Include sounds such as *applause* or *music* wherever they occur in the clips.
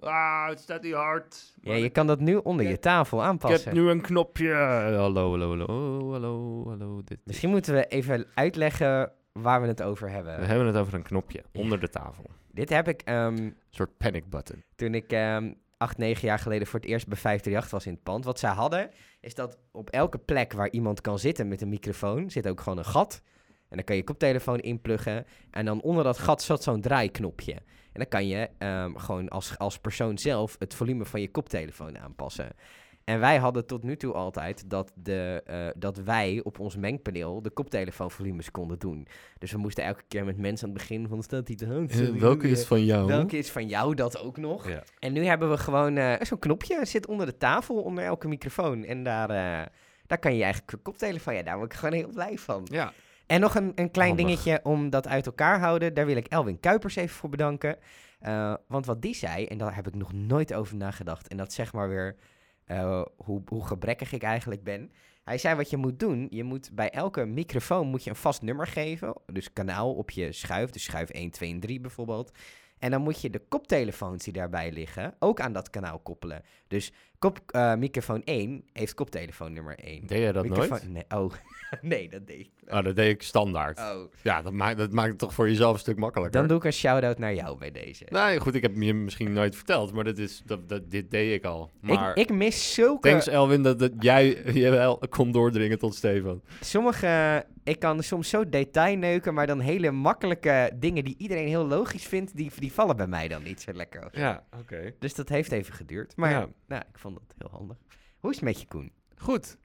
Ah, het staat niet hard. Ja, je kan dat nu onder je tafel Ik heb aanpassen. nu een knopje. Hallo, hallo, hallo, hallo, hallo. Dit is- Misschien moeten we even uitleggen waar we het over hebben. We hebben het over een knopje onder de tafel. Een Dit heb ik ehm, soort panic button. toen ik ehm, acht, negen jaar geleden voor het eerst bij 538 was in het pand. Wat zij hadden, is dat op elke plek waar iemand kan zitten met een microfoon, zit ook gewoon een gat. En dan kan je koptelefoon inpluggen. En dan onder dat gat zat zo'n draaiknopje. En dan kan je ehm, gewoon als, als persoon zelf het volume van je koptelefoon aanpassen. En wij hadden tot nu toe altijd dat, de, eh, dat wij op ons mengpaneel de koptelefoonvolumes konden doen. Dus we moesten elke keer met mensen aan het begin van staat die te hoog. welke is van jou? Welke is van jou dat ook nog? Ja. En nu hebben we gewoon eh, zo'n knopje, zit onder de tafel, onder elke microfoon. En daar, eh, daar kan je eigenlijk een koptelefoon, ja, daar word ik gewoon heel blij van. Ja. En nog een, een klein Handig. dingetje om dat uit elkaar houden. Daar wil ik Elwin Kuipers even voor bedanken. Eh, want wat die zei, en daar heb ik nog nooit over nagedacht. En dat zeg maar weer eh, hoe, hoe gebrekkig ik eigenlijk ben. Hij zei wat je moet doen. Je moet bij elke microfoon moet je een vast nummer geven. Dus kanaal op je schuif. Dus schuif 1, 2 en 3 bijvoorbeeld. En dan moet je de koptelefoons die daarbij liggen ook aan dat kanaal koppelen. Dus kop, eh, microfoon 1 heeft koptelefoon nummer 1. Deed jij dat nooit? Nee, oh, *laughs* nee, dat deed ik. Oh, dat deed ik standaard. Oh. Ja, dat maakt, dat maakt het toch voor jezelf een stuk makkelijker. Dan doe ik een shout-out naar jou bij deze. Nee, goed, ik heb je misschien nooit verteld, maar dat is, dat, dat, dit deed ik al. Maar ik, ik mis zulke... thanks Elwin dat, dat jij *laughs* je wel kon doordringen tot Stefan. Sommige... Ik kan soms zo detailneuken, maar dan hele makkelijke dingen die iedereen heel logisch vindt, die, die vallen bij mij dan niet zo lekker. of. Ja, oké. Dus dat heeft even geduurd. Maar Ja. Nou, ik vond dat heel handig. Hoe is het met je, Koen? Goed.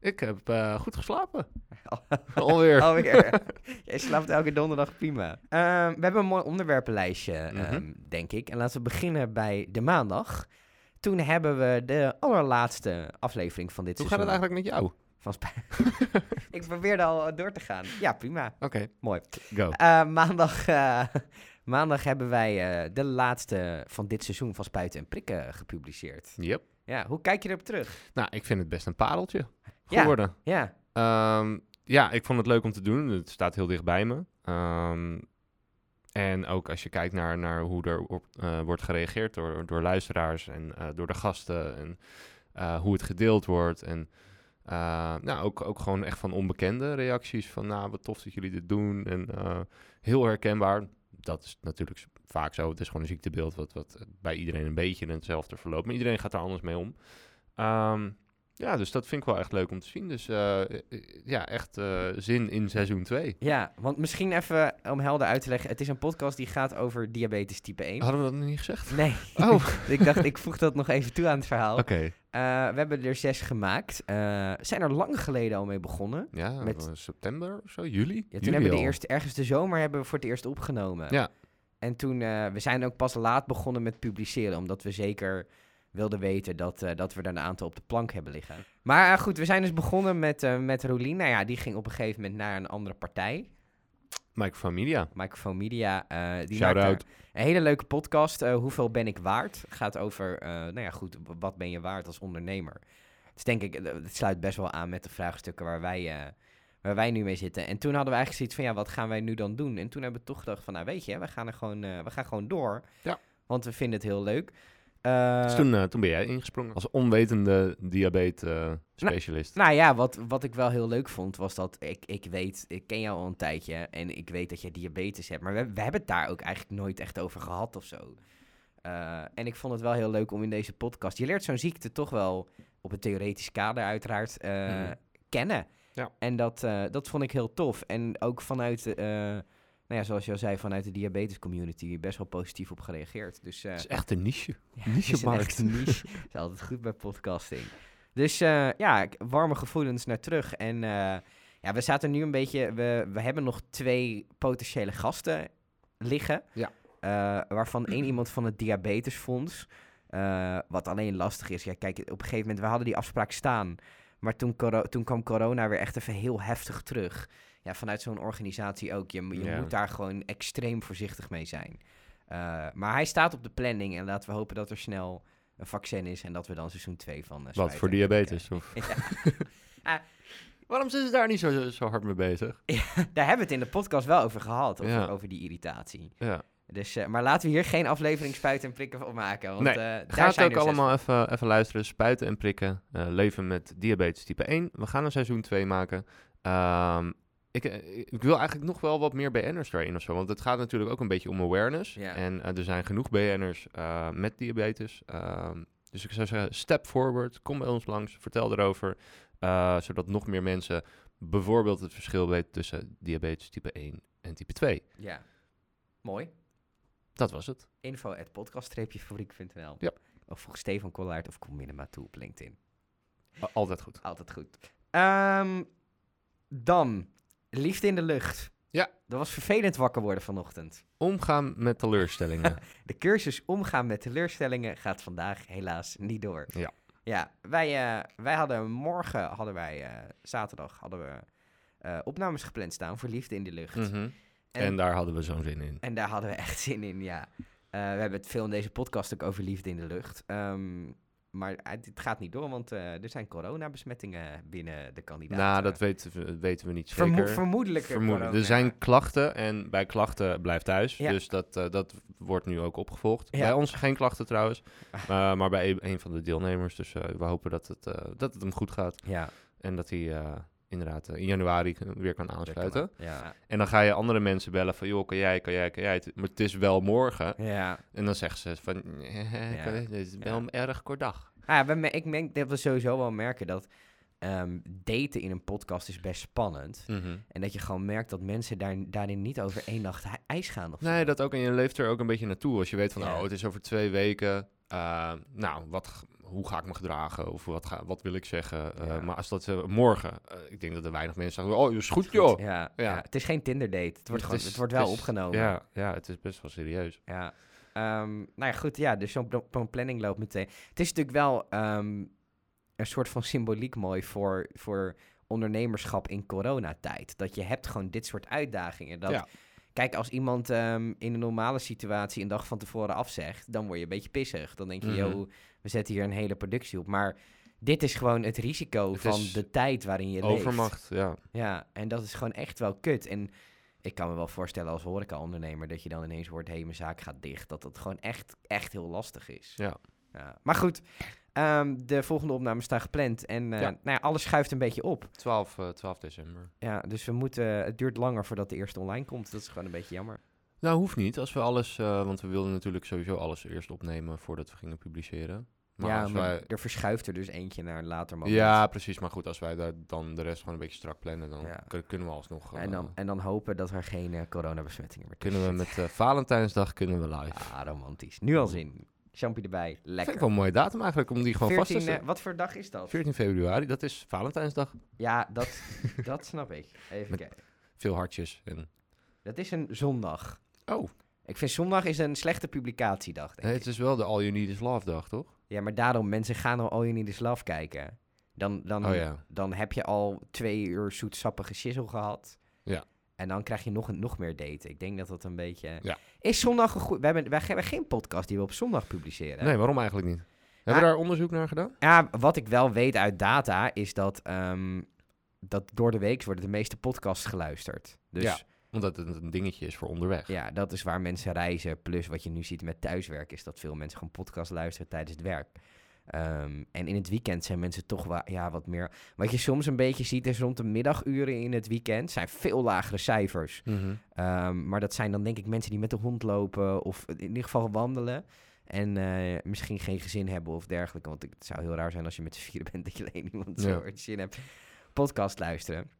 Ik heb eh, goed geslapen. *laughs* Alweer. *laughs* Alweer. *laughs* Jij slaapt elke donderdag prima. Ehm, we hebben een mooi onderwerpenlijstje, ehm, Mhm. denk ik. En laten we beginnen bij de maandag. Toen hebben we de allerlaatste aflevering van dit Hoe gaat het seizoen. eigenlijk met jou? Van ik probeerde al door te gaan. Ja, prima. Oké, Mooi. go. Eh, maandag, eh, maandag hebben wij eh, de laatste van dit seizoen van Spuiten en Prikken gepubliceerd. Yep. Ja, hoe kijk je erop terug? Nou, ik vind het best een pareltje Ja. geworden. Ja, Ehm, ja, ik vond het leuk om te doen. Het staat heel dicht bij me. Ehm, en ook als je kijkt naar, naar hoe er op, eh, wordt gereageerd door, door luisteraars en eh, door de gasten. En hoe het gedeeld wordt. En nou, ook, ook gewoon echt van onbekende reacties. Van nou, wat tof dat jullie dit doen. En heel herkenbaar. Dat is natuurlijk vaak zo. Het is gewoon een ziektebeeld wat, wat bij iedereen een beetje hetzelfde verloopt. Maar iedereen gaat er anders mee om. Ehm, ja, dus dat vind ik wel echt leuk om te zien. Dus eh, eh, ja, echt eh, zin in seizoen 2. ja, want misschien even om helder uit te leggen. Het is een podcast die gaat over diabetes type 1. Hadden we dat nog niet gezegd? Nee, Oh, *laughs* ik dacht ik voeg dat nog even toe aan het verhaal. oké. Eh, we hebben er zes gemaakt. Eh zijn er lang geleden al mee begonnen. Ja, Met- eh, september of zo, juli? Ja, toen Juli hebben we de eerste, ergens de zomer hebben we voor het eerst opgenomen. Ja. En toen, eh, we zijn ook pas laat begonnen met publiceren, omdat we zeker wilden weten dat, eh, dat we er een aantal op de plank hebben liggen. Maar eh, goed, we zijn dus begonnen met, eh met Rolien. Nou ja, die ging op een gegeven moment naar een andere partij. Microphone Media. Media. eh die Shout maakt out. Een hele leuke podcast. eh, Hoeveel ben ik waard? Gaat over, eh, nou ja, goed, wat ben je waard als ondernemer? Dus denk ik, het sluit best wel aan met de vraagstukken waar wij, waar wij nu mee zitten. En toen hadden we eigenlijk zoiets van, ja, wat gaan wij nu dan doen? En toen hebben we toch gedacht van, nou weet je, we gaan er gewoon, we gaan gewoon door. Ja. Want we vinden het heel leuk. Dus toen, toen ben jij ingesprongen als onwetende diabetes-specialist. Nou ja, wat, wat ik wel heel leuk vond, was dat ik, ik weet, ik ken jou al een tijdje en ik weet dat je diabetes hebt. Maar we, we hebben het daar ook eigenlijk nooit echt over gehad of zo. Eh, en ik vond het wel heel leuk om in deze podcast, je leert zo'n ziekte toch wel op een theoretisch kader uiteraard eh, Mhm. kennen. Ja. En dat, eh, dat vond ik heel tof. En ook vanuit, nou ja, zoals je al zei, vanuit de diabetes community best wel positief op gereageerd. Dus Het is echt een niche. *laughs* ja, Niche het is een markt. echte niche. *laughs* Dat is altijd goed bij podcasting. Dus eh, ja, warme gevoelens naar terug. En eh, ja, we zaten nu een beetje... We, we hebben nog twee potentiële gasten liggen. Ja. Eh, waarvan één iemand van het Diabetesfonds. Wat alleen lastig is. Ja, kijk, op een gegeven moment... We hadden die afspraak staan. Maar toen, toen kwam corona weer echt even heel heftig terug. Ja, vanuit zo'n organisatie ook. Je, je Ja. moet daar gewoon extreem voorzichtig mee zijn. Maar hij staat op de planning en laten we hopen dat er snel een vaccin is en dat we dan seizoen 2 van. eh, Wat, voor diabetes? Of? *laughs* Prikken- *laughs* Waarom zijn ze daar niet zo, zo hard mee bezig? *laughs* Daar hebben we het in de podcast wel over gehad, over, Ja. over die irritatie. Ja. Dus, eh, maar laten we hier geen aflevering spuiten en prikken van maken. Want, Nee, eh, daar Ga het ook allemaal even, even luisteren. Spuiten en prikken. leven met diabetes type 1. We gaan een seizoen 2 maken. Ehm, ik, eh, ik wil eigenlijk nog wel wat meer BN'ers erin of zo. Want het gaat natuurlijk ook een beetje om awareness. En eh, er zijn genoeg BN'ers eh, met diabetes. Ehm, dus ik zou zeggen, step forward. Kom bij ons langs. Vertel erover. zodat nog meer mensen bijvoorbeeld het verschil weten tussen diabetes type 1 en type 2. Ja, mooi. Dat was het. Info at podcast-fabriek.nl Ja. Of volg Stefan Kollaert of kom binnen maar toe op LinkedIn. Altijd goed. Altijd goed. Ehm, dan, liefde in de lucht. Ja. Dat was vervelend wakker worden vanochtend. Omgaan met teleurstellingen. *laughs* De cursus omgaan met teleurstellingen gaat vandaag helaas niet door. Ja. Ja, wij, eh, wij hadden morgen, hadden wij, eh, zaterdag, hadden we eh, opnames gepland staan voor Liefde in de Lucht. Mhm. En- En, daar hadden we zo'n zin in. En daar hadden we echt zin in, ja. We hebben het veel in deze podcast ook over liefde in de lucht. Ehm, maar het het gaat niet door, want eh, er zijn coronabesmettingen binnen de kandidaten. Nou, dat weten we, weten we niet Vermo- zeker. vermoedelijk. Vermoeden. corona. Er zijn klachten en bij klachten blijf thuis. Ja. Dus dat, eh, dat wordt nu ook opgevolgd. Ja. Bij ons geen klachten trouwens, *laughs* eh, maar bij een, een van de deelnemers. Dus eh, we hopen dat het, eh, dat het hem goed gaat. Ja, En dat hij eh, inderdaad eh, in januari weer kan aansluiten. Ja. En dan ga je andere mensen bellen van, joh, kan jij, kan jij, kan jij. het? Maar het is wel morgen. ja. En dan zeggen ze van, eh, Ja. kan- dit is wel een erg kort dag. Ah, ja we ik denk dat we sowieso wel merken dat ehm, daten in een podcast is best spannend. Mhm. En dat je gewoon merkt dat mensen daar, daarin niet over één nacht ij- ijs gaan. Of zo. Nee, dat ook. En je leeft er ook een beetje naartoe. Als je weet van, oh, het is over twee weken. eh, nou, wat, hoe ga ik me gedragen? Of wat, ga, wat wil ik zeggen? Eh. Maar als dat eh, morgen... eh, ik denk dat er weinig mensen zeggen, oh, is goed, joh. Ja, Ja. ja. het is geen Tinder date. Het wordt, Het gewoon, is- het wordt het wel is- opgenomen. Ja, ja, het is best wel serieus. Ja. Ehm, nou ja, goed. Ja, dus zo'n pl- zo'n planning loopt meteen. Het is natuurlijk wel ehm, een soort van symboliek mooi voor, voor ondernemerschap in coronatijd. Dat je hebt gewoon dit soort uitdagingen. Dat, Ja. Kijk, als iemand ehm, in een normale situatie een dag van tevoren afzegt, dan word je een beetje pissig. Dan denk je, yo, we zetten hier een hele productie op. Maar dit is gewoon het risico Het van de tijd waarin je leeft. Overmacht, ja. Ja, en dat is gewoon echt wel kut. En ik kan me wel voorstellen als horeca-ondernemer dat je dan ineens hoort, hé, mijn zaak gaat dicht. Dat dat gewoon echt, echt heel lastig is. Ja. Ja. Maar goed, ehm, de volgende opname staat gepland. En eh, Ja. Nou ja, alles schuift een beetje op. 12, eh, 12 december. Ja, dus we moeten, het duurt langer voordat de eerste online komt. Dat is gewoon een beetje jammer. Nou, hoeft niet. Als we alles... eh, want we wilden natuurlijk sowieso alles eerst opnemen voordat we gingen publiceren. Maar ja, als maar wij... er verschuift er dus eentje naar een later moment. Ja, precies. Maar goed, als wij daar dan de rest gewoon een beetje strak plannen, dan Ja. kunnen we alsnog... En dan, eh, en dan hopen dat er geen eh, coronabesmettingen meer kunnen we met Valentijnsdag kunnen we live. Ah, romantisch. Nu al zin. Champie erbij. Vind ik Lekker. wel een mooie datum eigenlijk, om die gewoon vast 14, te zetten. wat voor dag is dat? 14 februari, dat is Valentijnsdag. Ja, dat, dat snap ik. Even Met- kijken. Veel hartjes. En... Dat is een zondag. Oh, Ik vind zondag is een slechte publicatiedag, denk nee, ik. het is wel de All You Need Is Love dag, toch? Ja, maar daarom, mensen gaan al All You Need Is Love kijken. Dan, dan, Oh ja. dan heb je al twee uur zoetsappige shizzle gehad. Ja. En dan krijg je nog, nog meer daten. Ik denk dat dat een beetje... Ja. Is zondag een goed... We hebben, wij hebben geen podcast die we op zondag publiceren. Nee, waarom eigenlijk niet? Hebben we daar onderzoek naar gedaan? Ja, wat ik wel weet uit data is dat, ehm, dat door de week worden de meeste podcasts geluisterd. Dus Ja. Omdat het een dingetje is voor onderweg. Ja, dat is waar mensen reizen. Plus wat je nu ziet met thuiswerk is dat veel mensen gewoon podcast luisteren tijdens het werk. Ehm, en in het weekend zijn mensen toch wel ja, wat meer. Wat je soms een beetje ziet is rond de middaguren in het weekend zijn veel lagere cijfers. Mhm. Ehm, maar dat zijn dan denk ik mensen die met de hond lopen of in ieder geval wandelen. En eh, misschien geen gezin hebben of dergelijke. Want het zou heel raar zijn als je met z'n vieren bent dat je alleen iemand zo Ja. zin hebt. Podcast luisteren.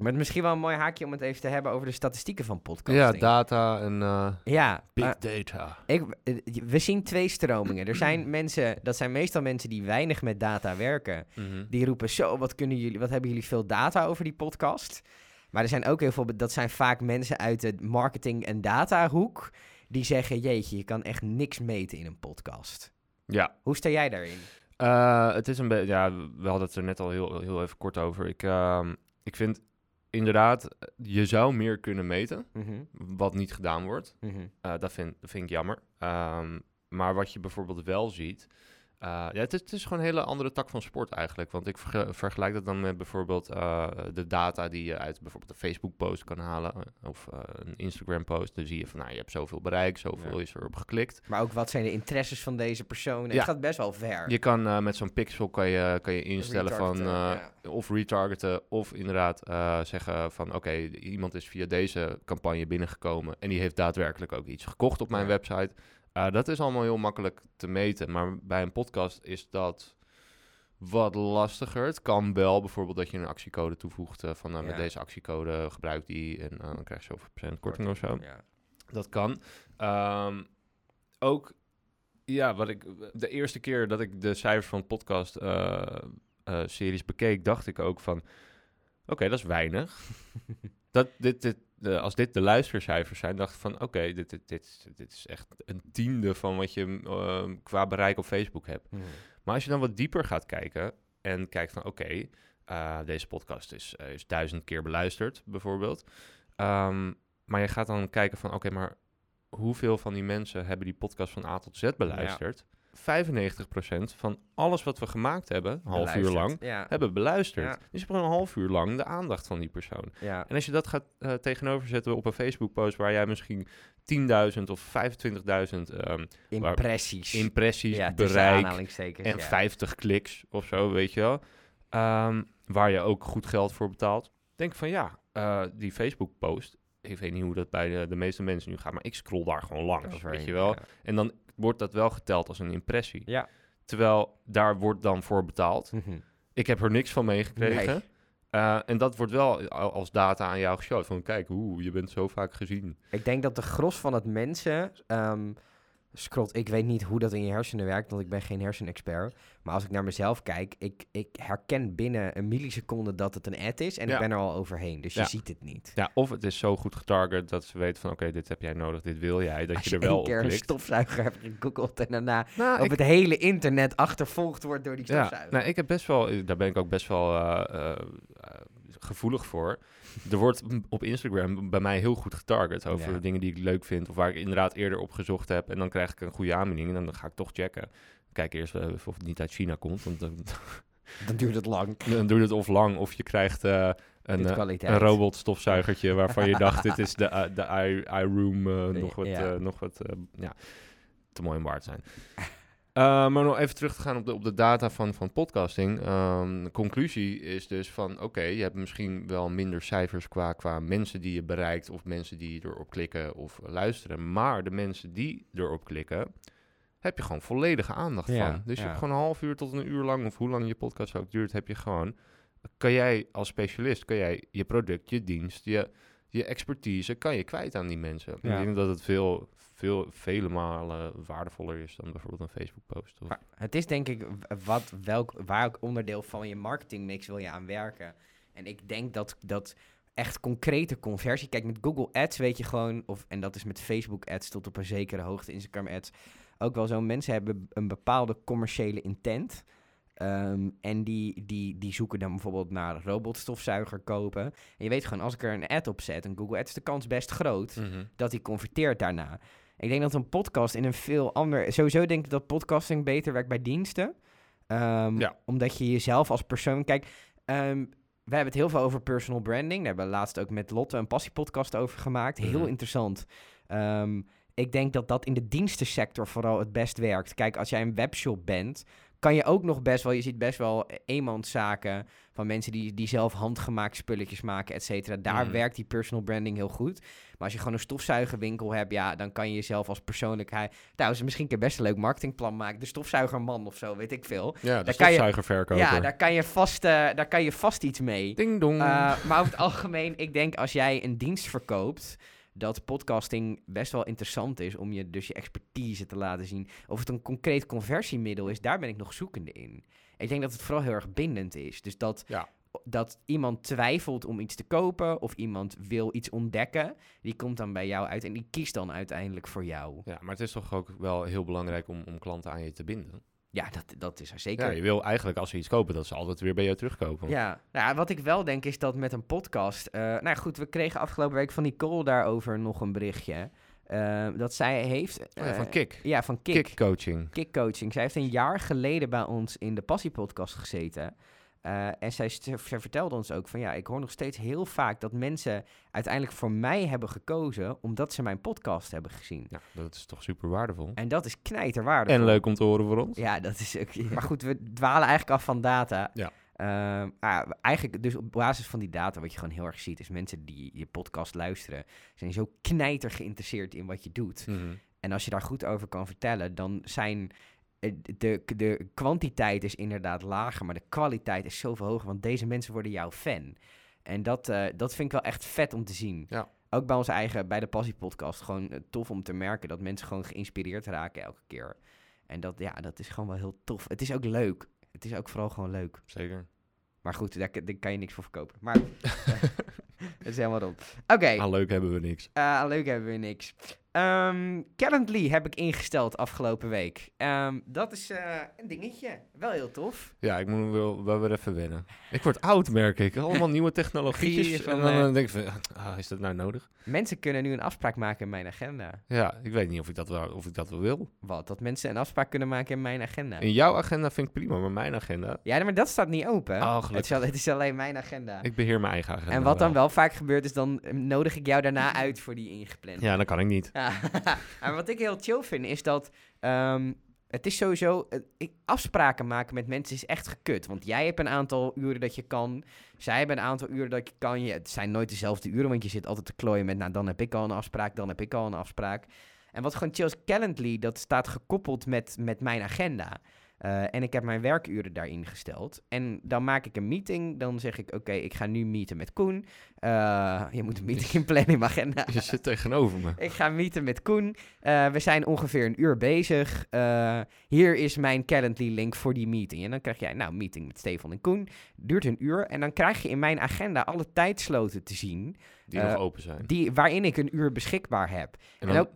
Maar misschien wel een mooi haakje om het even te hebben over de statistieken van podcasting. Ja, data en eh, Ja, big data. ik, eh, we zien twee stromingen. Er zijn *clears throat* mensen, dat zijn meestal mensen die weinig met data werken. Mhm. Die roepen zo, wat, kunnen jullie, wat hebben jullie veel data over die podcast? Maar er zijn ook heel veel, dat zijn vaak mensen uit de marketing- en datahoek. Die zeggen, jeetje, je kan echt niks meten in een podcast. Ja, Hoe sta jij daarin? Eh, het is een beetje, ja, we hadden het er net al heel, heel even kort over. Ik, ehm, ik vind inderdaad, je zou meer kunnen meten, Mhm, wat niet gedaan wordt. mhm. Eh, dat, vind, dat vind ik jammer. Ehm, maar wat je bijvoorbeeld wel ziet, Uh, ja, het is, het is, gewoon een hele andere tak van sport eigenlijk. Want ik verge vergelijk dat dan met bijvoorbeeld uh, de data die je uit bijvoorbeeld een Facebook-post kan halen. Of uh, een Instagram-post. Dan zie je van, nou, je hebt zoveel bereik, zoveel ja. is erop geklikt. Maar ook wat zijn de interesses van deze persoon? Ja. Het gaat best wel ver. Je kan met zo'n pixel kan je, kan je instellen van ja. of retargeten of inderdaad zeggen van, oké, okay, iemand is via deze campagne binnengekomen en die heeft daadwerkelijk ook iets gekocht op mijn website. Uh, dat is allemaal heel makkelijk te meten. Maar bij een podcast is dat wat lastiger. Het kan wel bijvoorbeeld dat je een actiecode toevoegt uh, van uh, ja. met deze actiecode gebruik die en dan krijg je zoveel procent korting of zo. Ja. Dat kan. Um, ook, ja, wat ik de eerste keer dat ik de cijfers van podcast series bekeek, dacht ik ook van, oké, dat is weinig. *laughs* dat, dit, dit, de, als dit de luistercijfers zijn, dacht ik van oké, dit, dit, dit, dit is echt een tiende van wat je uh, qua bereik op Facebook hebt. Hmm. Maar als je dan wat dieper gaat kijken en kijkt van oké, okay, uh, deze podcast is, uh, is duizend keer beluisterd bijvoorbeeld. Um, maar je gaat dan kijken van oké, okay, maar hoeveel van die mensen hebben die podcast van A tot Z beluisterd? Ja. 95% van alles wat we gemaakt hebben, half uur lang, ja. hebben beluisterd. Ja. Dus je hebt gewoon een half uur lang de aandacht van die persoon. Ja. En als je dat gaat uh, tegenoverzetten op een Facebook-post waar jij misschien 10.000 of 25.000 um, impressies, waar, impressies bereik en 50 kliks of zo, weet je wel. Um, waar je ook goed geld voor betaalt. Denk van ja, uh, die Facebook-post, ik weet niet hoe dat bij de, de, meeste mensen nu gaat, maar ik scroll daar gewoon langs, weet je wel. ja. En dan wordt dat wel geteld als een impressie. Ja. Terwijl daar wordt dan voor betaald. Mhm. Ik heb er niks van meegekregen. Nee. Uh, en dat wordt wel als data aan jou geshowd. Van kijk, hoe je bent zo vaak gezien. Ik denk dat de gros van het mensen um, scrolt. Ik weet niet hoe dat in je hersenen werkt, want ik ben geen hersenexpert. Maar als ik naar mezelf kijk, ik, ik herken binnen een milliseconde dat het een ad is. En Ja. ik ben er al overheen, dus je Ja. ziet het niet. Ja, of het is zo goed getarget dat ze weten van oké, dit heb jij nodig, dit wil jij. Dat Als je er wel op keer een klikt. stofzuiger hebt gegoogeld en daarna Nou, op ik, het hele internet achtervolgd wordt door die ja, stofzuiger. nou, ik heb best wel, daar ben ik ook best wel eh, eh, eh, gevoelig voor. Er wordt op Instagram bij mij heel goed getarget over Ja. dingen die ik leuk vind. Of waar ik inderdaad eerder op gezocht heb. En dan krijg ik een goede aanbieding en dan ga ik toch checken. Kijk eerst of het niet uit China komt. Want dan, *laughs* Dan duurt het lang. *laughs* dan je het of lang of je krijgt eh, een, eh, een robotstofzuigertje waarvan je dacht, dit is de, eh, de i- iRoom nog wat, Ja. nog wat ja, te mooi om waar te zijn. *laughs* Eh, maar nog even terug te gaan op de, op de data van, van podcasting. Ehm, de conclusie is dus van, oké, je hebt misschien wel minder cijfers qua, qua mensen die je bereikt... of mensen die erop klikken of luisteren. Maar de mensen die erop klikken, heb je gewoon volledige aandacht Ja, van. Dus je hebt gewoon een half uur tot een uur lang... of hoe lang je podcast ook duurt, heb je gewoon... Kan jij als specialist, kan jij je product, je dienst, je, je expertise... kan je kwijt aan die mensen. Ja. Ik denk dat het veel, veel, vele malen waardevoller is... dan bijvoorbeeld een Facebook-post. Of... Het is denk ik wat, welk, welk onderdeel van je marketingmix wil je aan werken. En ik denk dat, dat echt concrete conversie... Kijk, met Google Ads weet je gewoon... Of, en dat is met Facebook Ads tot op een zekere hoogte, Instagram Ads... ook wel zo. Mensen hebben een bepaalde commerciële intent... Ehm, en die, die, die zoeken dan bijvoorbeeld naar robotstofzuiger kopen. En je weet gewoon, als ik er een ad op zet, een Google Ads, is de kans best groot Mhm. dat hij converteert daarna. Ik denk dat een podcast in een veel ander... Sowieso denk ik dat podcasting beter werkt bij diensten. Ehm, Ja. Omdat je jezelf als persoon... Kijk, ehm, we hebben het heel veel over personal branding. Daar hebben we laatst ook met Lotte een passiepodcast over gemaakt. Heel Mhm. interessant. Ehm, ik denk dat dat in de dienstensector vooral het best werkt. Kijk, als jij een webshop bent, kan je ook nog best wel... Je ziet best wel eenmanszaken van mensen die, die zelf handgemaakt spulletjes maken, et cetera. Daar Mhm. werkt die personal branding heel goed. Maar als je gewoon een stofzuigerwinkel hebt, ja, dan kan je jezelf als persoonlijkheid... Trouwens, misschien een keer best een leuk marketingplan maken. De stofzuigerman of zo, weet ik veel. Ja, de Daar kan je- stofzuigerverkoper. Ja, daar kan, je vast, eh, daar kan je vast iets mee. Ding dong. Uh, maar over het algemeen, ik denk als jij een dienst verkoopt, dat podcasting best wel interessant is om je dus je expertise te laten zien. Of het een concreet conversiemiddel is, daar ben ik nog zoekende in. Ik denk dat het vooral heel erg bindend is. Dus dat, Ja. dat iemand twijfelt om iets te kopen of iemand wil iets ontdekken, die komt dan bij jou uit en die kiest dan uiteindelijk voor jou. ja, maar het is toch ook wel heel belangrijk om, om klanten aan je te binden. Ja, dat, dat is er zeker. Ja, je wil eigenlijk als ze iets kopen, dat ze altijd weer bij jou terugkopen. Ja, nou, ja, wat ik wel denk is dat met een podcast. eh, nou ja, goed, we kregen afgelopen week van Nicole daarover nog een berichtje. eh, dat zij heeft... Oh ja, van eh, Kik. Ja, van Kik. Kick coaching. Kick Coaching. Zij heeft een jaar geleden bij ons in de Passie-podcast gezeten. Eh, en zij, zij vertelde ons ook van ja, ik hoor nog steeds heel vaak dat mensen uiteindelijk voor mij hebben gekozen omdat ze mijn podcast hebben gezien. Nou, dat is toch super waardevol. En dat is knijterwaardevol. En leuk om te horen voor ons. Ja, dat is ook. Maar goed, we dwalen eigenlijk af van data. Ja. Ehm, ah, eigenlijk, dus op basis van die data, wat je gewoon heel erg ziet, is mensen die je podcast luisteren, zijn zo knijter geïnteresseerd in wat je doet. Mhm. En als je daar goed over kan vertellen, dan zijn de, de kwantiteit is inderdaad lager, maar de kwaliteit is zoveel hoger, want deze mensen worden jouw fan. En dat, eh, dat vind ik wel echt vet om te zien. Ja. Ook bij onze eigen, bij de Passie Podcast, gewoon eh, tof om te merken dat mensen gewoon geïnspireerd raken elke keer. En dat, ja, dat is gewoon wel heel tof. Het is ook leuk. Het is ook vooral gewoon leuk. Zeker. Maar goed, daar, daar kan je niks voor verkopen. Maar *laughs* het is helemaal rond. Oké, Ah, leuk hebben we niks. eh, leuk hebben we niks. Ehm Calendly heb ik ingesteld afgelopen week. Ehm, dat is eh, een dingetje. Wel heel tof. Ja, ik moet wel, wel weer even wennen. Ik word oud, merk ik. Allemaal nieuwe technologietjes. Gie je van, en dan eh, eh, denk ik van, ah, is dat nou nodig? Mensen kunnen nu een afspraak maken in mijn agenda. Ja, ik weet niet of ik dat wel, of ik dat wel wil. Wat? Dat mensen een afspraak kunnen maken in mijn agenda. In jouw agenda vind ik prima, maar mijn agenda... Ja, maar dat staat niet open. Oh, het, is al- het is alleen mijn agenda. Ik beheer mijn eigen agenda en wat dan wel vaak gebeurt, is dan nodig ik jou daarna uit voor die ingepland. Ja, dat kan ik niet. Ja, *laughs* maar wat ik heel chill vind is dat ehm, het is sowieso afspraken maken met mensen is echt gekut, want jij hebt een aantal uren dat je kan, zij hebben een aantal uren dat je kan. Je, het zijn nooit dezelfde uren, want je zit altijd te klooien met, nou dan heb ik al een afspraak, dan heb ik al een afspraak. En wat gewoon chill is, Calendly, dat staat gekoppeld met, met mijn agenda. Eh, en ik heb mijn werkuren daarin gesteld. En dan maak ik een meeting. Dan zeg ik, oké, ik ga nu meeten met Koen. Eh, je moet een meeting inplannen in mijn agenda. Je zit tegenover me. *laughs* Ik ga meeten met Koen. Eh, we zijn ongeveer een uur bezig. Hier is mijn Calendly-link voor die meeting. En dan krijg jij, nou, meeting met Stefan en Koen. Duurt een uur. En dan krijg je in mijn agenda alle tijdsloten te zien... Die Eh, nog open zijn. Die, waarin ik een uur beschikbaar heb. En en dan, ook-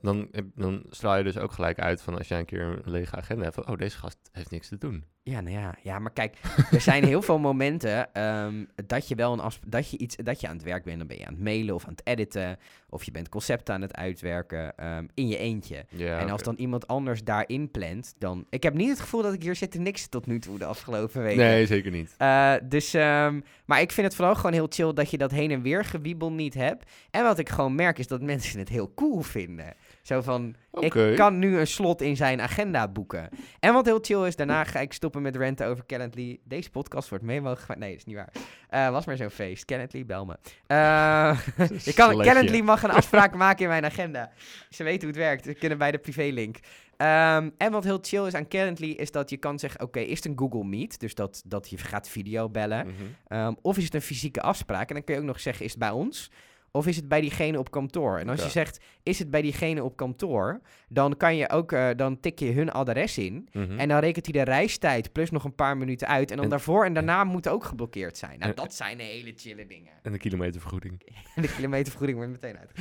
dan, straal je dus ook gelijk uit van als jij een keer een lege agenda hebt. Van, oh, deze gast heeft niks te doen. Ja, nou ja, ja, maar kijk, er zijn heel veel *laughs* momenten ehm, dat je wel een dat je iets dat je aan het werk bent, dan ben je aan het mailen of aan het editen, of je bent concepten aan het uitwerken ehm, in je eentje. Ja, en als dan iemand anders daarin plant, dan. Ik heb niet het gevoel dat ik hier zit te niks tot nu toe de afgelopen weken. Nee, zeker niet. Eh, dus, ehm, maar ik vind het vooral gewoon heel chill dat je dat heen en weer gewiebel niet hebt. En wat ik gewoon merk is dat mensen het heel cool vinden. Zo van, ik kan nu een slot in zijn agenda boeken. En wat heel chill is, daarna ga ik stoppen met renten over Calendly. Deze podcast wordt mee mogen. Nee, dat is niet waar. Eh, was maar zo'n feest. Calendly, bel me. *laughs* Je kan. Calendly mag een afspraak *laughs* maken in mijn agenda. Ze weten hoe het werkt. We kunnen bij de privélink. Ehm, en wat heel chill is aan Calendly, is dat je kan zeggen... Oké, is het een Google Meet? Dus dat, dat je gaat video bellen. Mhm. Ehm, of is het een fysieke afspraak? En dan kun je ook nog zeggen, is het bij ons? Of is het bij diegene op kantoor? En als Ja. je zegt, is het bij diegene op kantoor? Dan kan je ook, eh, dan tik je hun adres in. Mhm. En dan rekent hij de reistijd plus nog een paar minuten uit. En dan En- daarvoor en daarna moet ook geblokkeerd zijn. Nou, En- dat zijn hele chille dingen. En de kilometervergoeding. En *laughs* de kilometervergoeding wordt meteen uit. *laughs*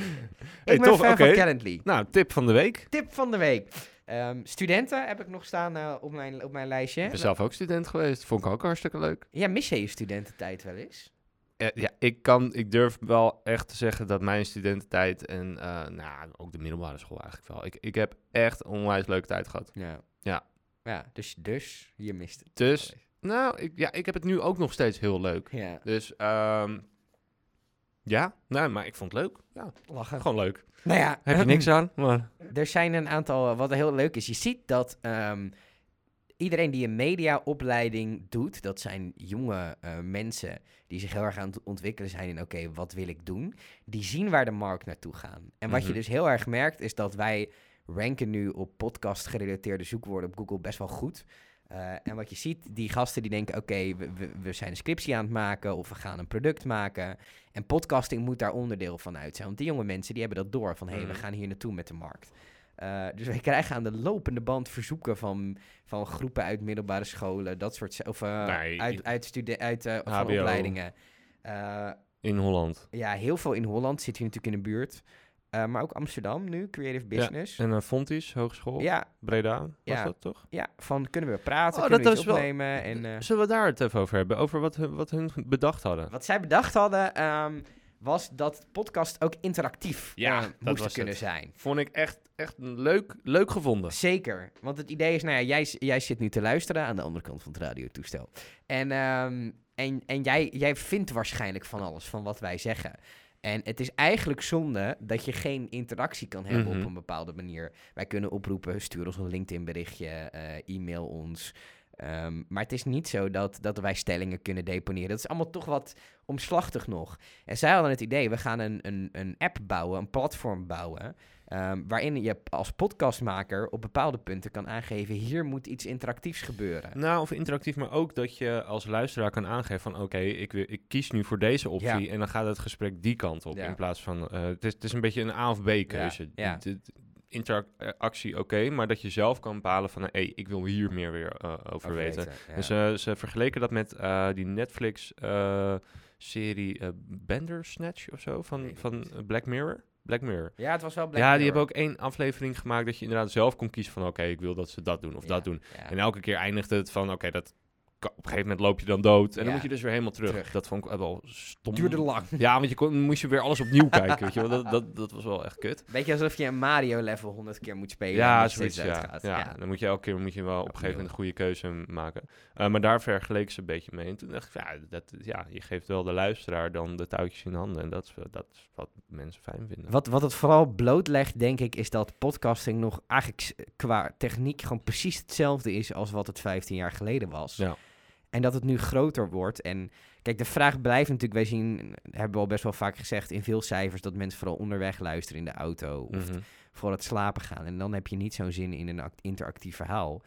Hey, ik ben tof, fan oké. van Calendly. Nou, tip van de week. Tip van de week. Ehm, studenten heb ik nog staan eh, op, mijn, op mijn lijstje. Ik ben zelf ook student geweest. Vond ik ook hartstikke leuk. Ja, mis je je studententijd wel eens? Eh, ja, ik, kan, ik durf wel echt te zeggen dat mijn studententijd en eh, nou, ook de middelbare school eigenlijk wel. Ik, ik heb echt onwijs leuke tijd gehad. Ja. Ja. Ja, dus, dus je mist het. Dus, nou, ik, ja, ik heb het nu ook nog steeds heel leuk. Ja, Dus, ehm, ja, nou, maar ik vond het leuk. Ja, lachen. gewoon leuk. Nou ja, Heb je niks aan, maar... Er zijn een aantal, wat heel leuk is, je ziet dat ehm, iedereen die een mediaopleiding doet, dat zijn jonge eh, mensen die zich heel erg aan het ontwikkelen zijn in, oké, wat wil ik doen? Die zien waar de markt naartoe gaat. En wat je Mhm. dus heel erg merkt, is dat wij ranken nu op podcast-gerelateerde zoekwoorden op Google best wel goed. Eh, en wat je ziet, die gasten die denken, oké, we, we, we zijn een scriptie aan het maken of we gaan een product maken. En podcasting moet daar onderdeel van uit zijn. Want die jonge mensen, die hebben dat door van, hé, hey, we Mhm. gaan hier naartoe met de markt. Eh, dus wij krijgen aan de lopende band verzoeken van, van groepen uit middelbare scholen, dat soort, of eh, Nee, uit, uit, studen- uit eh, van opleidingen. In Holland. ja, heel veel in Holland, zit hier natuurlijk in de buurt. Maar ook Amsterdam nu, Creative Business. Ja, En uh, Fontis, Hogeschool, ja, Breda, was Ja. dat toch? van kunnen we praten, Oh, kunnen dat we wel- opnemen. En, Zullen we daar het even over hebben? Over wat, hun- wat hun bedacht hadden? Wat zij bedacht hadden, ehm, was dat podcast ook interactief Ja, eh, moest kunnen het. zijn. Vond ik echt, echt leuk, leuk gevonden. Zeker. Want het idee is, nou ja, jij, jij zit nu te luisteren aan de andere kant van het radiotoestel. En, ehm, en, en jij, jij vindt waarschijnlijk van alles van wat wij zeggen. En het is eigenlijk zonde dat je geen interactie kan hebben Mhm. op een bepaalde manier. Wij kunnen oproepen, stuur ons een LinkedIn berichtje, eh, e-mail ons. Ehm, maar het is niet zo dat, dat wij stellingen kunnen deponeren. Dat is allemaal toch wat omslachtig nog. En zij hadden het idee, we gaan een, een, een app bouwen, een platform bouwen... ehm, waarin je als podcastmaker op bepaalde punten kan aangeven... hier moet iets interactiefs gebeuren. Nou, of interactief, maar ook dat je als luisteraar kan aangeven van... oké, ik, ik kies nu voor deze optie Ja. en dan gaat het gesprek die kant op. Ja. In plaats van, eh, het, is, het is een beetje een A of B keuze. Ja, Interactie oké, maar dat je zelf kan bepalen van... hé, ik wil hier meer weer eh, over weten. ja. Dus eh, ze vergeleken dat met eh, die Netflix-serie Bandersnatch of zo van, van Black Mirror. Black Mirror. ja, het was wel Black ja, die Mirror. hebben ook één aflevering gemaakt dat je inderdaad zelf kon kiezen van... oké, ik wil dat ze dat doen of Ja, dat doen. ja. En elke keer eindigde het van, oké, dat op een gegeven moment loop je dan dood. En Ja. dan moet je dus weer helemaal terug. Terug. Dat vond ik wel stom. duurde lang. Ja, want je kon, moest je weer alles opnieuw *laughs* kijken, weet je wel. Dat, dat, dat was wel echt kut. Beetje alsof je een Mario-level honderd keer moet spelen. en Ja, zoiets, ja. ja. Dan moet je elke keer moet je wel op een gegeven moment een goede keuze maken. Uh, maar daar vergeleken ze een beetje mee. En toen dacht ik, ja, dat, ja, je geeft wel de luisteraar dan de touwtjes in handen. En dat is, dat is wat mensen fijn vinden. Wat, wat het vooral blootlegt, denk ik, is dat podcasting nog eigenlijk qua techniek gewoon precies hetzelfde is als wat het 15 jaar geleden was. Ja. En dat het nu groter wordt. En kijk, de vraag blijft natuurlijk, wij zien, hebben we al best wel vaak gezegd in veel cijfers, dat mensen vooral onderweg luisteren in de auto of Mhm. voor het slapen gaan. En dan heb je niet zo'n zin in een act- interactief verhaal.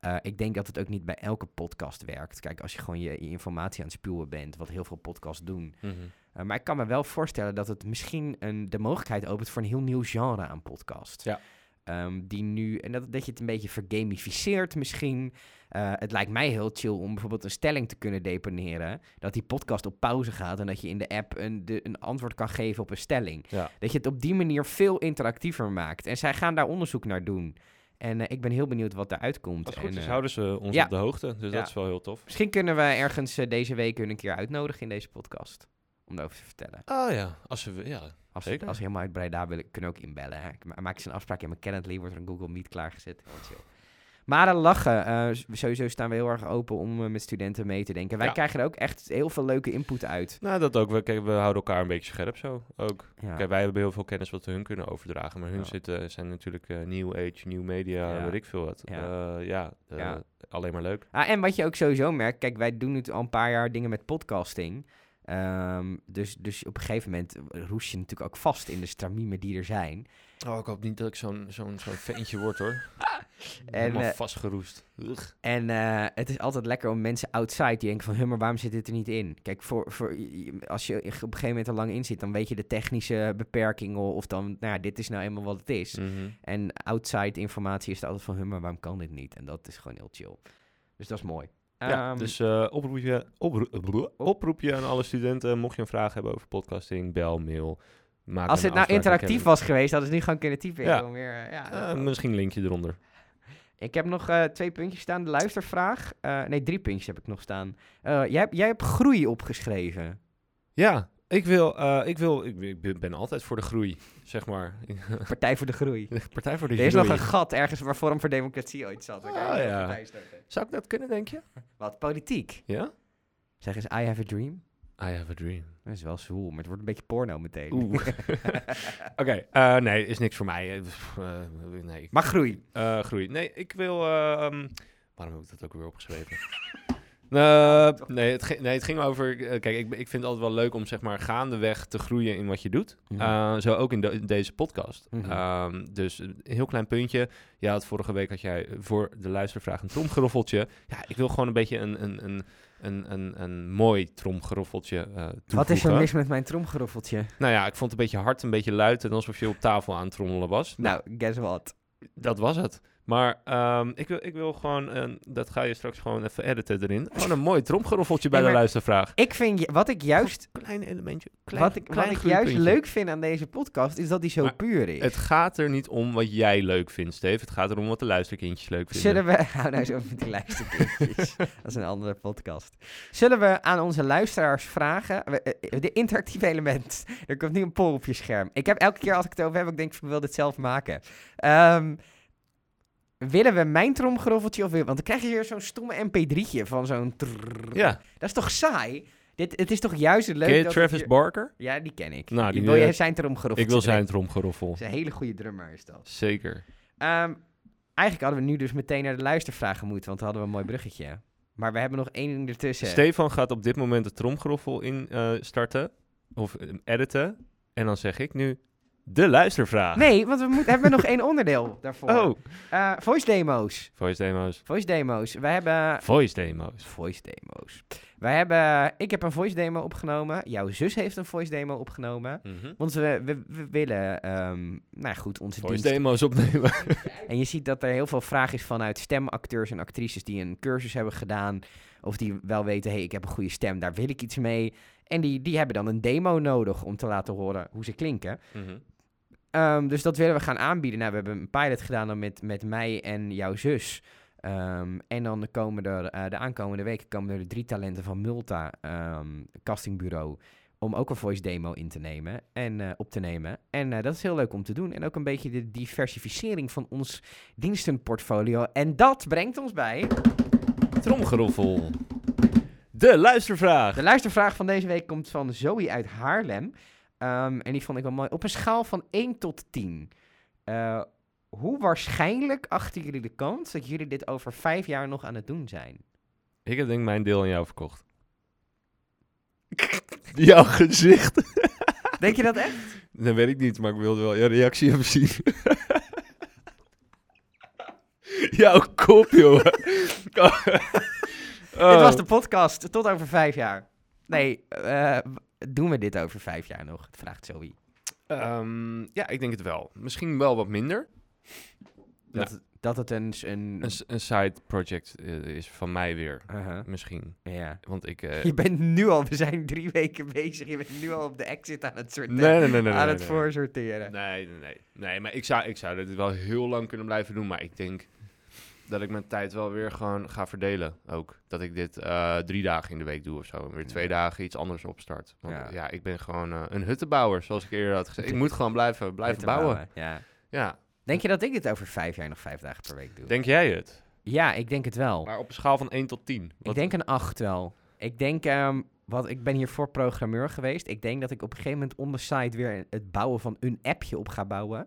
Eh, ik denk dat het ook niet bij elke podcast werkt. Kijk, als je gewoon je, je informatie aan het spuwen bent, wat heel veel podcasts doen. Mhm. Uh, maar ik kan me wel voorstellen dat het misschien een, de mogelijkheid opent voor een heel nieuw genre aan podcast. Ja. Ehm, die nu, en dat, dat je het een beetje vergamificeert misschien. Uh, het lijkt mij heel chill om bijvoorbeeld een stelling te kunnen deponeren. Dat die podcast op pauze gaat en dat je in de app een, de, een antwoord kan geven op een stelling. Ja. Dat je het op die manier veel interactiever maakt. En zij gaan daar onderzoek naar doen. En uh, ik ben heel benieuwd wat daaruit komt. Als goed en, is, uh, houden ze ons ja. op de hoogte. Dus Ja. dat is wel heel tof. Misschien kunnen we ergens deze week hun een keer uitnodigen in deze podcast. Om daarover te vertellen. Oh ja, als ze, ja. Als, Zeker. als ze helemaal uit Breda willen, kunnen ook inbellen. Hè. Ik maak eens een afspraak in mijn Calendly, wordt er een Google Meet klaargezet. Maar eh, lachen, eh, sowieso staan we heel erg open om eh, met studenten mee te denken. Wij Ja. krijgen er ook echt heel veel leuke input uit. Nou, dat ook. We, kijk, we houden elkaar een beetje scherp zo ook. Ja. Kijk, wij hebben heel veel kennis wat we hun kunnen overdragen. Maar hun Ja. zitten, zijn natuurlijk eh, new age, new media, weet ik veel wat. Ja. alleen maar leuk. Ah, en wat je ook sowieso merkt, kijk, wij doen nu al een paar jaar dingen met podcasting. Ehm, dus, dus op een gegeven moment roes je natuurlijk ook vast in de stramiemen die er zijn. Oh, ik hoop niet dat ik zo'n zo'n zo'n ventje word hoor. *laughs* En, Helemaal eh, vastgeroest. Ugh. En eh, het is altijd lekker om mensen outside die denken van... Hé, maar waarom zit dit er niet in? Kijk, voor, voor, als je op een gegeven moment er lang in zit... dan weet je de technische beperkingen of dan... Nou ja, dit is nou eenmaal wat het is. Mhm. En outside informatie is er altijd van... Hé, maar waarom kan dit niet? En dat is gewoon heel chill. Dus dat is mooi. Ja, Ehm, dus eh oproepje, opro- oproepje aan alle studenten. Mocht je een vraag hebben over podcasting, bel, mail. Maak als het nou interactief was geweest... hadden ze nu gewoon kunnen typen. Ja. Meer, eh, ja, Eh, misschien een linkje eronder. *laughs* ik heb nog eh, twee puntjes staan. De luistervraag. Eh, nee, drie puntjes heb ik nog staan. Eh, jij, jij hebt groei opgeschreven. Ja, ik wil, eh, ik wil, ik, ben- altijd voor de groei, zeg maar. *laughs* Partij voor de Groei. Partij voor de Er is groei. nog een gat ergens waar Forum voor Democratie ooit zat. Ah, ja. Zou ik dat kunnen, denk je? Wat, politiek? Ja? Zeg eens, I have a dream. I have a dream. Dat is wel zwoel, maar het wordt een beetje porno meteen. Oeh. *laughs* *laughs* Oké, eh, nee, is niks voor mij. Eh, eh, nee. maar groei. Eh, groei. Nee, ik wil. ehm, waarom heb ik dat ook weer opgeschreven? Eh, nee, het ging, nee, het ging over. eh, kijk, ik, ik vind het altijd wel leuk om zeg maar gaandeweg te groeien in wat je doet. Eh, zo ook in, de- in deze podcast. Mhm. Ehm, dus een heel klein puntje. Ja, had vorige week had jij voor de luistervraag een tromgeroffeltje. Ja, ik wil gewoon een beetje een, een, een, een, een, een mooi tromgeroffeltje eh Wat is er mis met mijn tromgeroffeltje? Nou ja, ik vond het een beetje hard, een beetje luid en alsof je op tafel aan het trommelen was. Nou, guess what? Dat was het. Maar ehm, ik, wil, ik wil gewoon, eh, dat ga je straks gewoon even editen erin. Gewoon een mooi tromgeroffeltje bij de luistervraag. Ik vind, wat ik juist, Klein elementje. Klein, wat ik, wat ik juist leuk vind aan deze podcast, is dat die zo Maar puur is. Het gaat er niet om wat jij leuk vindt, Steve. Het gaat erom wat de luisterkindjes leuk vinden. Zullen we... *laughs* Hou nou zo met die luisterkindjes. *laughs* dat is een andere podcast. Zullen we aan onze luisteraars vragen... we- eh, De interactieve element. Er komt nu een poll op je scherm. Ik heb elke keer als ik het over heb, ik denk ik wil dit zelf maken. Ehm, willen we mijn tromgeroffeltje of... Want dan krijg je hier zo'n stomme mp3'tje van zo'n... trrrr. Ja, Dat is toch saai? Dit, het is toch juist het leuk ken je dat Travis het Barker? Ja, die ken ik. Nou, Die wil eh, je zijn tromgeroffeltje? Ik wil zijn tromgeroffel. Dat is een hele goede drummer is dat. Zeker. Ehm, eigenlijk hadden we nu dus meteen naar de luistervragen moeten, want dan hadden we een mooi bruggetje. Maar we hebben nog één ding ertussen. Stefan gaat op dit moment de tromgeroffel in eh, starten. Of eh, editen. En dan zeg ik nu de luistervraag. Nee, want we moeten, hebben nog één onderdeel daarvoor. Oh, Eh, voice demo's. voice demo's. Voice demo's. Wij hebben... Voice demo's. Voice demo's. Wij hebben... Ik heb een voice demo opgenomen. Jouw zus heeft een voice demo opgenomen. Mhm. Want we, we, we willen, ehm, nou goed, onze Voice dienst... demo's opnemen. *laughs* En je ziet dat er heel veel vraag is vanuit stemacteurs en actrices die een cursus hebben gedaan. Of die wel weten, hey, ik heb een goede stem, daar wil ik iets mee. En die, die hebben dan een demo nodig om te laten horen hoe ze klinken. Mhm. Ehm, dus dat willen we gaan aanbieden. Nou, we hebben een pilot gedaan dan met, met mij en jouw zus. Ehm, en dan komen er eh, de aankomende weken komen er drie talenten van Multa ehm, castingbureau om ook een voice demo in te nemen en eh, op te nemen. En eh, dat is heel leuk om te doen. En ook een beetje de diversificering van ons dienstenportfolio. En dat brengt ons bij Tromgeroffel. De luistervraag. de luistervraag van deze week komt van Zoe uit Haarlem. Ehm, en die vond ik wel mooi. Op een schaal van 1 tot 10. eh, hoe waarschijnlijk achten jullie de kans dat jullie dit over vijf jaar nog aan het doen zijn? Ik heb denk ik mijn deel aan jou verkocht. *laughs* Jouw gezicht. *laughs* Denk je dat echt? Dat weet ik niet, maar ik wilde wel je reactie even zien. *laughs* Jouw kop, jongen. Oh. Dit was de podcast. Tot over vijf jaar. Nee, eh, doen we dit over vijf jaar nog? Vraagt Zoe. Ehm, ja, ik denk het wel. Misschien wel wat minder. Dat, het- dat het een... een, Een, side project eh, is van mij weer. Uh-huh, Misschien. ja. Want ik... eh, Je bent nu al, we zijn drie weken bezig. Je bent nu al op de exit aan het sorteren. nee, nee, nee, nee. aan nee, het nee. voorsorteren. Nee, nee, nee. Nee, maar ik zou, ik zou dit wel heel lang kunnen blijven doen. Maar ik denk dat ik mijn tijd wel weer gewoon ga verdelen ook. Dat ik dit eh, drie dagen in de week doe of zo. En weer twee Ja. dagen iets anders opstart. Want Ja. ja, ik ben gewoon eh, een huttenbouwer, zoals ik eerder had gezegd. Ik moet gewoon blijven, blijven bouwen. Ja. Ja, Denk je dat ik dit over vijf jaar nog vijf dagen per week doe? denk jij het? Ja, ik denk het wel. Maar op een schaal van 1 tot 10. Ik denk een 8 wel. Ik denk, ehm, wat, ik ben hiervoor programmeur geweest. Ik denk dat ik op een gegeven moment on the side weer het bouwen van een appje op ga bouwen.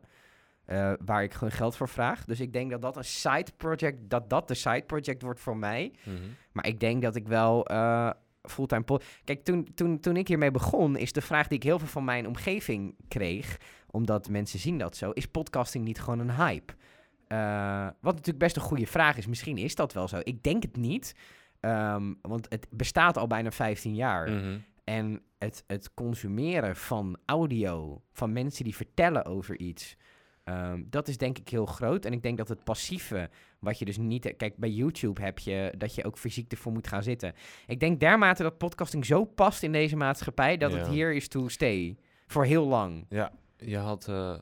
Eh, waar ik gewoon geld voor vraag. Dus ik denk dat dat een side project, dat dat de side project wordt voor mij. Mhm. Maar ik denk dat ik wel eh, fulltime... Kijk, toen, toen, toen ik hiermee begon, is de vraag die ik heel veel van mijn omgeving kreeg, omdat mensen zien dat zo, is podcasting niet gewoon een hype? Eh, wat natuurlijk best een goede vraag is. Misschien is dat wel zo. Ik denk het niet. Ehm, want het bestaat al bijna 15 jaar. Mhm. En het, het consumeren van audio, van mensen die vertellen over iets, ehm, dat is denk ik heel groot. En ik denk dat het passieve, wat je dus niet... Kijk, bij YouTube heb je dat je ook fysiek ervoor moet gaan zitten. Ik denk dermate dat podcasting zo past in deze maatschappij, dat het hier is to stay. Voor heel lang. Ja, je had eh,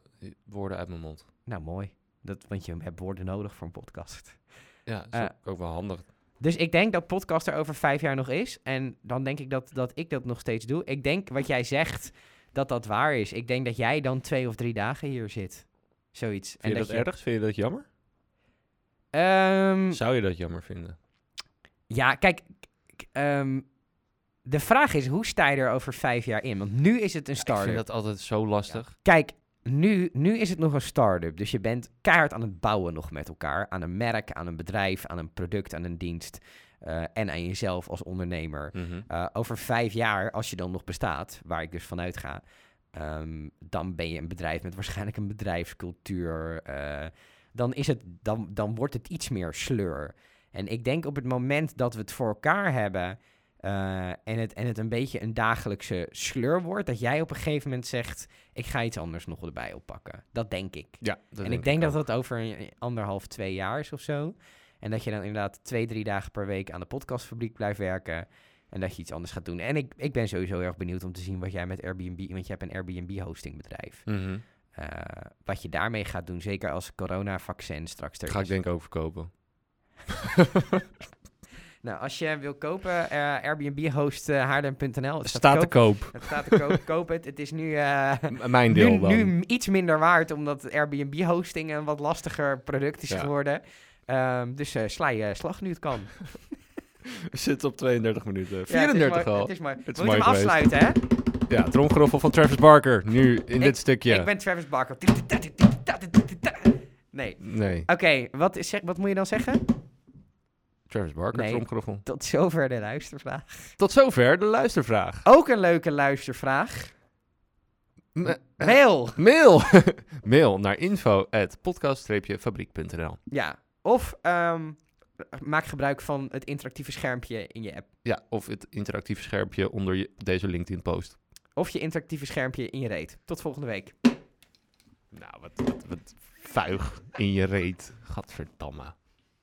woorden uit mijn mond. Nou, mooi. Dat, want je hebt woorden nodig voor een podcast. Ja, dat is Eh. ook, ook wel handig. Dus ik denk dat podcast er over vijf jaar nog is. En dan denk ik dat, dat ik dat nog steeds doe. Ik denk wat jij zegt, dat dat waar is. Ik denk dat jij dan twee of drie dagen hier zit. Zoiets. Vind je dat, erg? Vind je dat jammer? Ehm, Zou je dat jammer vinden? ja, kijk. ehm, de vraag is, hoe sta je er over vijf jaar in? Want nu is het een Ik start-up. vind dat altijd zo lastig. Kijk, nu, nu is het nog een start-up. Dus je bent keihard aan het bouwen nog met elkaar. Aan een merk, aan een bedrijf, aan een product, aan een dienst. eh, en aan jezelf als ondernemer. Mhm. Uh, over vijf jaar, als je dan nog bestaat, waar ik dus vanuit ga, ehm, dan ben je een bedrijf met waarschijnlijk een bedrijfscultuur. eh, dan, is het, dan, dan wordt het iets meer sleur. En ik denk op het moment dat we het voor elkaar hebben, eh, en, het, en het een beetje een dagelijkse sleur wordt, dat jij op een gegeven moment zegt: Ik ga iets anders nog erbij oppakken. Dat denk ik. Ja, dat en ik denk dat ook. dat over een- anderhalf, twee jaar is of zo. En dat je dan inderdaad twee, drie dagen per week aan de podcastfabriek blijft werken. En dat je iets anders gaat doen. En ik, ik ben sowieso heel erg benieuwd om te zien wat jij met Airbnb... Want je hebt een Airbnb-hostingbedrijf. Mhm. Eh, wat je daarmee gaat doen, zeker als corona-vaccin straks er Ga ik denk ik ook verkopen. *laughs* Nou, als je wil kopen, eh, Airbnb-host uh, haarlem.nl. Het staat te koop. Het staat te koop. *laughs* Koop het. Het is nu... eh, Mijn deel nu, dan. nu iets minder waard, omdat Airbnb-hosting een wat lastiger product is Ja. geworden. Ehm, dus eh, sla je slag nu het kan. *laughs* *laughs* We zitten op 32 minuten. Ja, 34 het is mooi, al. Het is mooi. We moeten hem afsluiten, hè? Ja, tromgeroffel van Travis Barker. Nu in dit stukje. Ik ben Travis Barker. Nee. Nee, Oké, wat, is- zeg- wat moet je dan zeggen? Travis Barker, Nee. tromgeroffel. Tot zover de luistervraag. Tot zover de luistervraag. Ook een leuke luistervraag. M- eh, Mail. mail. *laughs* mail naar info at podcast-fabriek.nl Ja. Of ehm, maak gebruik van het interactieve schermpje in je app. Ja, of het interactieve schermpje onder je, deze LinkedIn post. Of je interactieve schermpje in je reet. Tot volgende week. Nou, wat, wat, wat vuig in je reet. Gadverdamme.